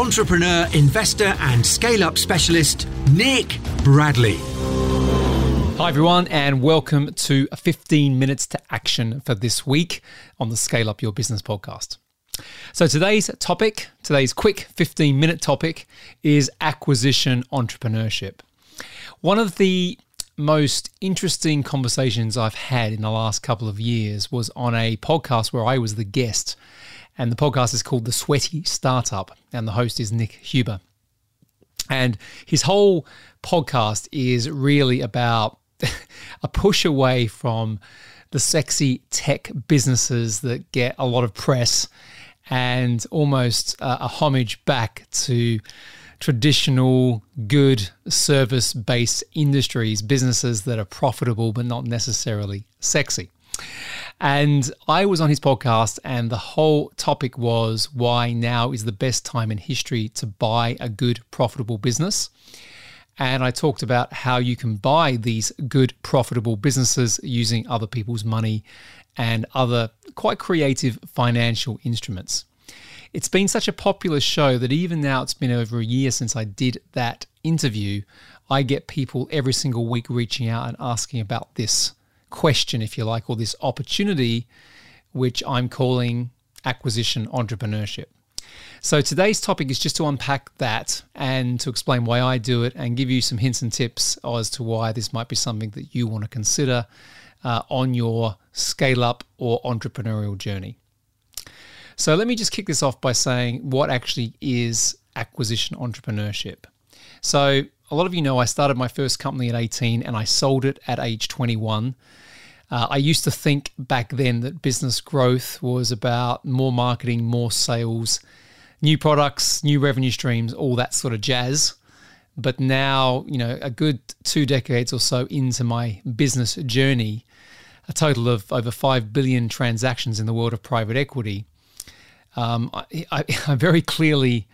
entrepreneur, investor, and scale up specialist, Nick Bradley. Hi, everyone, and welcome to 15 Minutes to Action for this week on the Scale Up Your Business podcast. So, today's topic, today's quick 15 minute topic, is acquisition entrepreneurship. One of the most interesting conversations I've had in the last couple of years was on a podcast where I was the guest and the podcast is called The Sweaty Startup, and the host is Nick Huber. And his whole podcast is really about a push away from the sexy tech businesses that get a lot of press and almost a homage back to traditional, good service based industries, businesses that are profitable but not necessarily sexy. And I was on his podcast, and the whole topic was why now is the best time in history to buy a good, profitable business. And I talked about how you can buy these good, profitable businesses using other people's money and other quite creative financial instruments. It's been such a popular show that even now it's been over a year since I did that interview. I get people every single week reaching out and asking about this question, if you like, or this opportunity, which I'm calling acquisition entrepreneurship. So today's topic is just to unpack that and to explain why I do it and give you some hints and tips as to why this might be something that you want to consider uh, on your scale up or entrepreneurial journey. So let me just kick this off by saying what actually is acquisition entrepreneurship. So a lot of you know I started my first company at 18 and I sold it at age 21. Uh, I used to think back then that business growth was about more marketing, more sales, new products, new revenue streams, all that sort of jazz. But now, you know, a good two decades or so into my business journey, a total of over 5 billion transactions in the world of private equity, um, I, I, I very clearly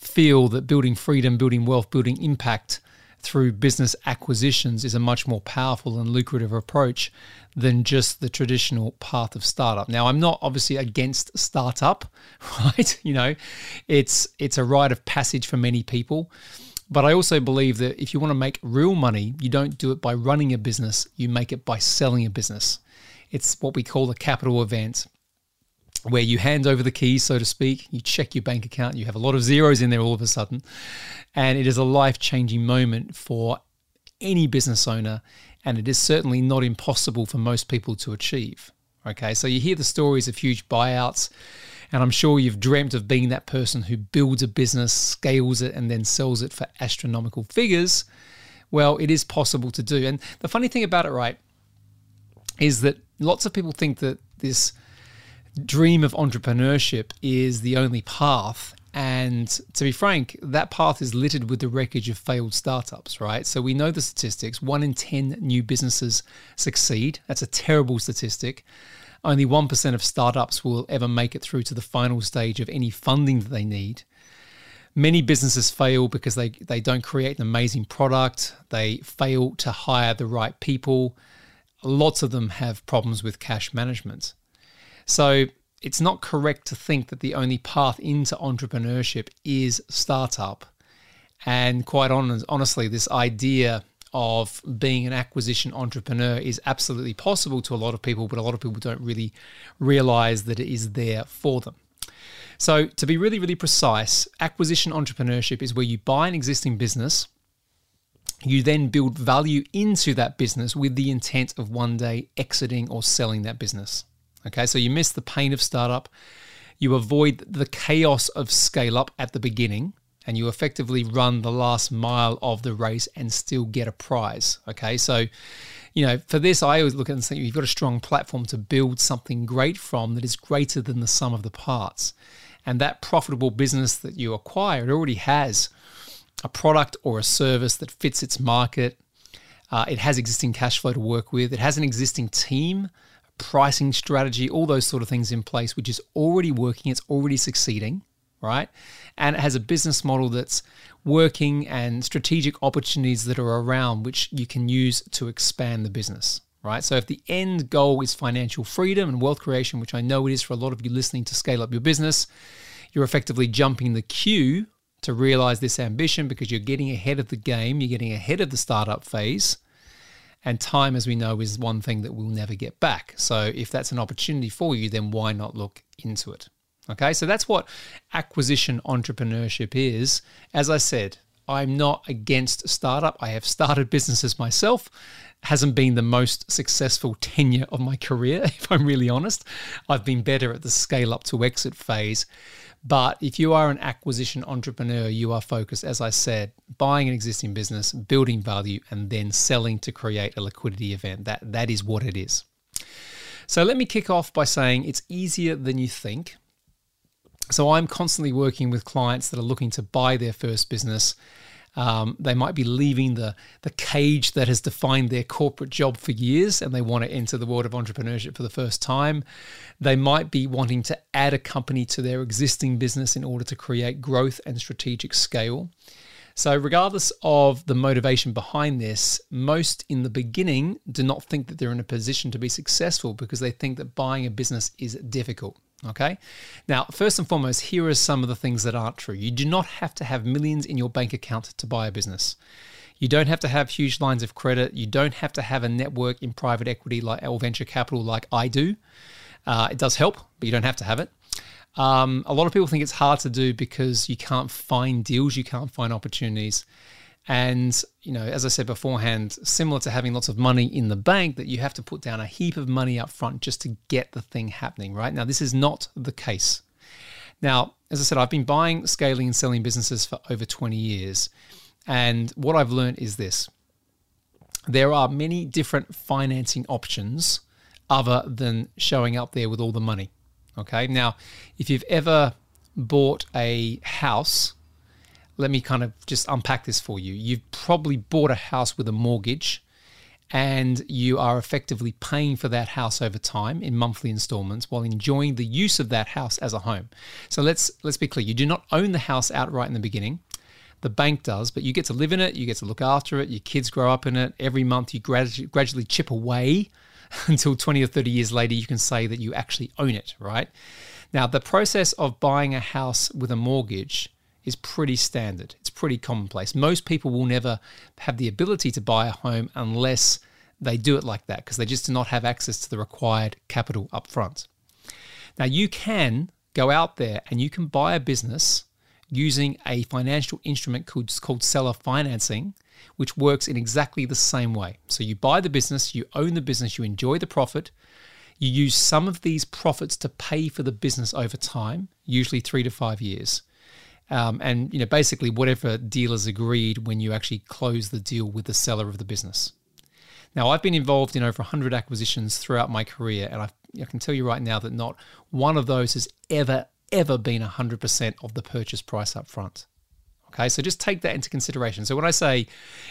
feel that building freedom, building wealth, building impact through business acquisitions is a much more powerful and lucrative approach than just the traditional path of startup. Now, I'm not obviously against startup, right? You know, it's it's a rite of passage for many people. But I also believe that if you want to make real money, you don't do it by running a business, you make it by selling a business. It's what we call a capital event where you hand over the keys, so to speak, you check your bank account, you have a lot of zeros in there all of a sudden, and it is a life changing moment for any business owner, and it is certainly not impossible for most people to achieve. Okay, so you hear the stories of huge buyouts, and I'm sure you've dreamt of being that person who builds a business, scales it, and then sells it for astronomical figures. Well, it is possible to do. And the funny thing about it, right, is that lots of people think that this dream of entrepreneurship is the only path. And to be frank, that path is littered with the wreckage of failed startups, right? So we know the statistics one in 10 new businesses succeed. That's a terrible statistic. Only 1% of startups will ever make it through to the final stage of any funding that they need. Many businesses fail because they, they don't create an amazing product, they fail to hire the right people. Lots of them have problems with cash management. So it's not correct to think that the only path into entrepreneurship is startup. And quite honestly, this idea of being an acquisition entrepreneur is absolutely possible to a lot of people, but a lot of people don't really realize that it is there for them. So, to be really, really precise, acquisition entrepreneurship is where you buy an existing business, you then build value into that business with the intent of one day exiting or selling that business. Okay, so you miss the pain of startup, you avoid the chaos of scale up at the beginning, and you effectively run the last mile of the race and still get a prize. Okay, so you know, for this, I always look at and think you've got a strong platform to build something great from that is greater than the sum of the parts. And that profitable business that you acquire, it already has a product or a service that fits its market. Uh, it has existing cash flow to work with. It has an existing team, pricing strategy, all those sort of things in place, which is already working. It's already succeeding, right? And it has a business model that's working and strategic opportunities that are around which you can use to expand the business right? So if the end goal is financial freedom and wealth creation, which I know it is for a lot of you listening to scale up your business, you're effectively jumping the queue to realize this ambition because you're getting ahead of the game, you're getting ahead of the startup phase. And time, as we know, is one thing that we'll never get back. So if that's an opportunity for you, then why not look into it? Okay, so that's what acquisition entrepreneurship is. As I said, I'm not against startup. I have started businesses myself. Hasn't been the most successful tenure of my career, if I'm really honest. I've been better at the scale up to exit phase. But if you are an acquisition entrepreneur, you are focused, as I said, buying an existing business, building value, and then selling to create a liquidity event. That that is what it is. So let me kick off by saying it's easier than you think. So I'm constantly working with clients that are looking to buy their first business um, they might be leaving the, the cage that has defined their corporate job for years and they want to enter the world of entrepreneurship for the first time. They might be wanting to add a company to their existing business in order to create growth and strategic scale. So, regardless of the motivation behind this, most in the beginning do not think that they're in a position to be successful because they think that buying a business is difficult. Okay. Now, first and foremost, here are some of the things that aren't true. You do not have to have millions in your bank account to buy a business. You don't have to have huge lines of credit. You don't have to have a network in private equity like or venture capital like I do. Uh, it does help, but you don't have to have it. Um, a lot of people think it's hard to do because you can't find deals, you can't find opportunities. And, you know, as I said beforehand, similar to having lots of money in the bank, that you have to put down a heap of money up front just to get the thing happening, right? Now, this is not the case. Now, as I said, I've been buying, scaling, and selling businesses for over 20 years. And what I've learned is this there are many different financing options other than showing up there with all the money. Okay. Now, if you've ever bought a house, let me kind of just unpack this for you. You've probably bought a house with a mortgage and you are effectively paying for that house over time in monthly installments while enjoying the use of that house as a home. So let's let's be clear. You do not own the house outright in the beginning. The bank does, but you get to live in it, you get to look after it, your kids grow up in it. Every month you gradually, gradually chip away until 20 or 30 years later you can say that you actually own it, right? Now, the process of buying a house with a mortgage is pretty standard. It's pretty commonplace. Most people will never have the ability to buy a home unless they do it like that because they just do not have access to the required capital up front. Now, you can go out there and you can buy a business using a financial instrument called, called seller financing, which works in exactly the same way. So, you buy the business, you own the business, you enjoy the profit. You use some of these profits to pay for the business over time, usually three to five years. Um, and you know basically whatever dealers agreed when you actually close the deal with the seller of the business. Now I've been involved in over 100 acquisitions throughout my career, and I, I can tell you right now that not one of those has ever ever been 100% of the purchase price up front. Okay, so just take that into consideration. So when I say,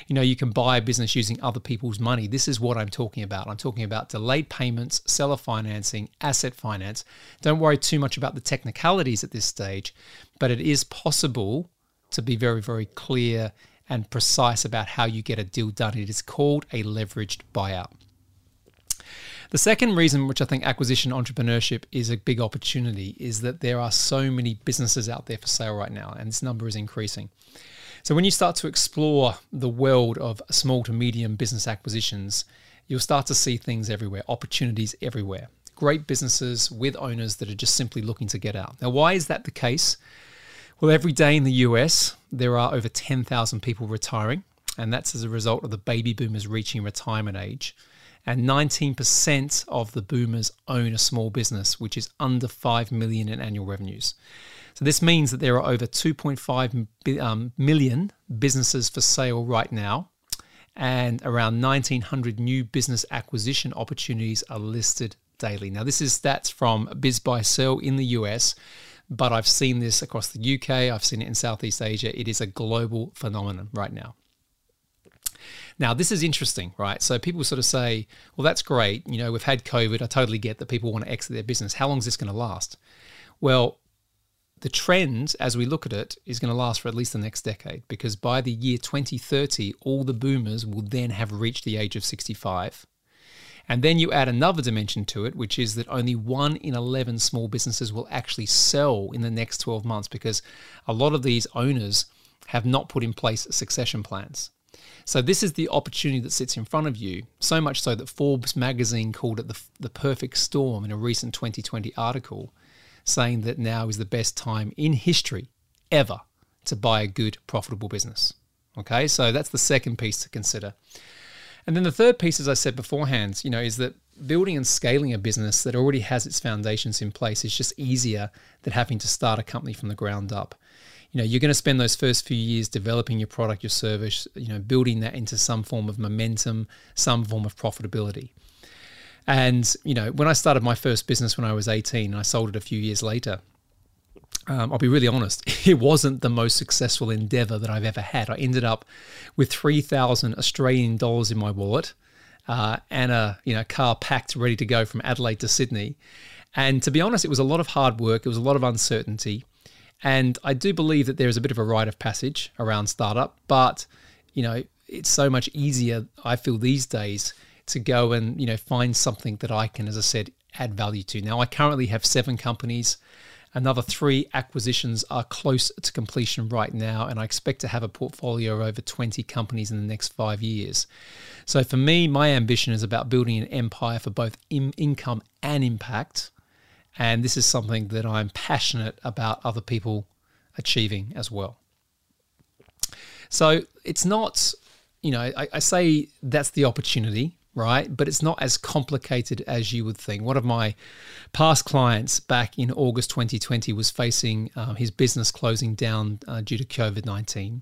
you know, you can buy a business using other people's money, this is what I'm talking about. I'm talking about delayed payments, seller financing, asset finance. Don't worry too much about the technicalities at this stage, but it is possible to be very, very clear and precise about how you get a deal done. It is called a leveraged buyout. The second reason, which I think acquisition entrepreneurship is a big opportunity, is that there are so many businesses out there for sale right now, and this number is increasing. So, when you start to explore the world of small to medium business acquisitions, you'll start to see things everywhere, opportunities everywhere. Great businesses with owners that are just simply looking to get out. Now, why is that the case? Well, every day in the US, there are over 10,000 people retiring, and that's as a result of the baby boomers reaching retirement age and 19% of the boomers own a small business, which is under 5 million in annual revenues. So this means that there are over 2.5 um, million businesses for sale right now, and around 1,900 new business acquisition opportunities are listed daily. Now, this is stats from BizBuySell in the US. but I've seen this across the UK, I've seen it in Southeast Asia. It is a global phenomenon right now. Now, this is interesting, right? So people sort of say, well, that's great. You know, we've had COVID. I totally get that people want to exit their business. How long is this going to last? Well, the trend, as we look at it, is going to last for at least the next decade because by the year 2030, all the boomers will then have reached the age of 65. And then you add another dimension to it, which is that only one in 11 small businesses will actually sell in the next 12 months because a lot of these owners have not put in place succession plans. So this is the opportunity that sits in front of you, so much so that Forbes magazine called it the, the perfect storm in a recent 2020 article, saying that now is the best time in history ever to buy a good, profitable business. Okay, so that's the second piece to consider. And then the third piece, as I said beforehand, you know, is that building and scaling a business that already has its foundations in place is just easier than having to start a company from the ground up you know you're going to spend those first few years developing your product your service you know building that into some form of momentum some form of profitability and you know when i started my first business when i was 18 i sold it a few years later um, I'll be really honest, it wasn't the most successful endeavor that I've ever had. I ended up with 3,000 Australian dollars in my wallet uh, and a you know car packed ready to go from Adelaide to Sydney. And to be honest, it was a lot of hard work. It was a lot of uncertainty. And I do believe that there is a bit of a rite of passage around startup, but you know, it's so much easier, I feel these days, to go and, you know, find something that I can, as I said, add value to. Now I currently have seven companies. Another three acquisitions are close to completion right now, and I expect to have a portfolio of over 20 companies in the next five years. So, for me, my ambition is about building an empire for both in- income and impact. And this is something that I'm passionate about other people achieving as well. So it's not, you know, I, I, say that's the opportunity, right? But it's not as complicated as you would think. One of my past clients back in August 2020 was facing um, his business closing down uh, due to COVID 19.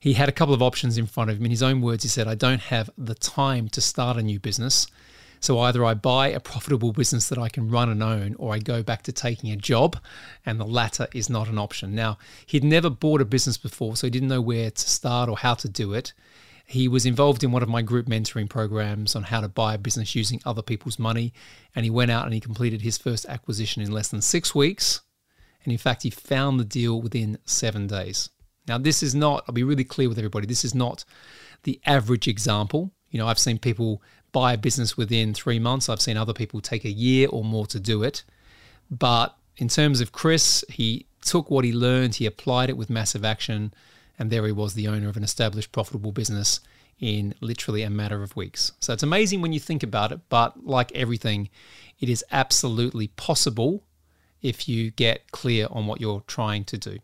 He had a couple of options in front of him. In his own words, he said, I don't have the time to start a new business. So either I buy a profitable business that I can run and own, or I go back to taking a job, and the latter is not an option. Now, he'd never bought a business before, so he didn't know where to start or how to do it. He was involved in one of my group mentoring programs on how to buy a business using other people's money. And he went out and he completed his first acquisition in less than six weeks. And in fact, he found the deal within seven days. Now, this is not, I'll be really clear with everybody, this is not the average example. You know, I've seen people buy a business within three months. I've seen other people take a year or more to do it. But in terms of Chris, he took what he learned, he applied it with massive action, and there he was, the owner of an established, profitable business in literally a matter of weeks. So it's amazing when you think about it, but like everything, it is absolutely possible if you get clear on what you're trying to do.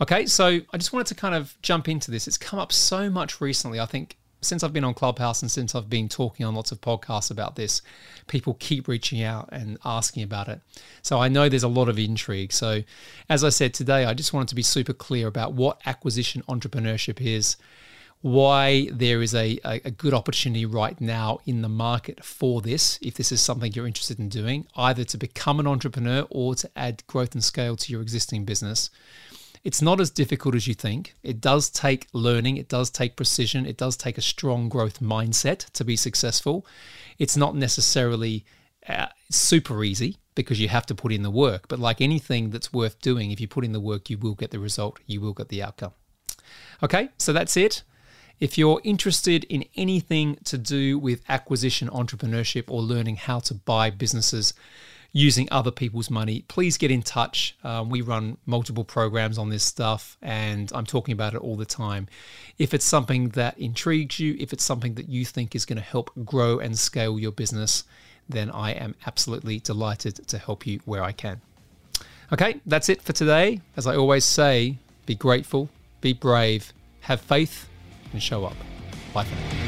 Okay, so I just wanted to kind of jump into this. It's come up so much recently. I think since I've been on Clubhouse and since I've been talking on lots of podcasts about this, people keep reaching out and asking about it. So I know there's a lot of intrigue. So, as I said today, I just wanted to be super clear about what acquisition entrepreneurship is, why there is a, a, good opportunity right now in the market for this, if this is something you're interested in doing, either to become an entrepreneur or to add growth and scale to your existing business. It's not as difficult as you think. It does take learning, it does take precision, it does take a strong growth mindset to be successful. It's not necessarily uh, super easy because you have to put in the work. But like anything that's worth doing, if you put in the work, you will get the result, you will get the outcome. Okay, so that's it. If you're interested in anything to do with acquisition entrepreneurship or learning how to buy businesses, using other people's money, please get in touch. Um, we run multiple programs on this stuff and I'm talking about it all the time. If it's something that intrigues you, if it's something that you think is going to help grow and scale your business, then I am absolutely delighted to help you where I can. Okay, that's it for today. As I always say, be grateful, be brave, have faith, and show up. Bye for now.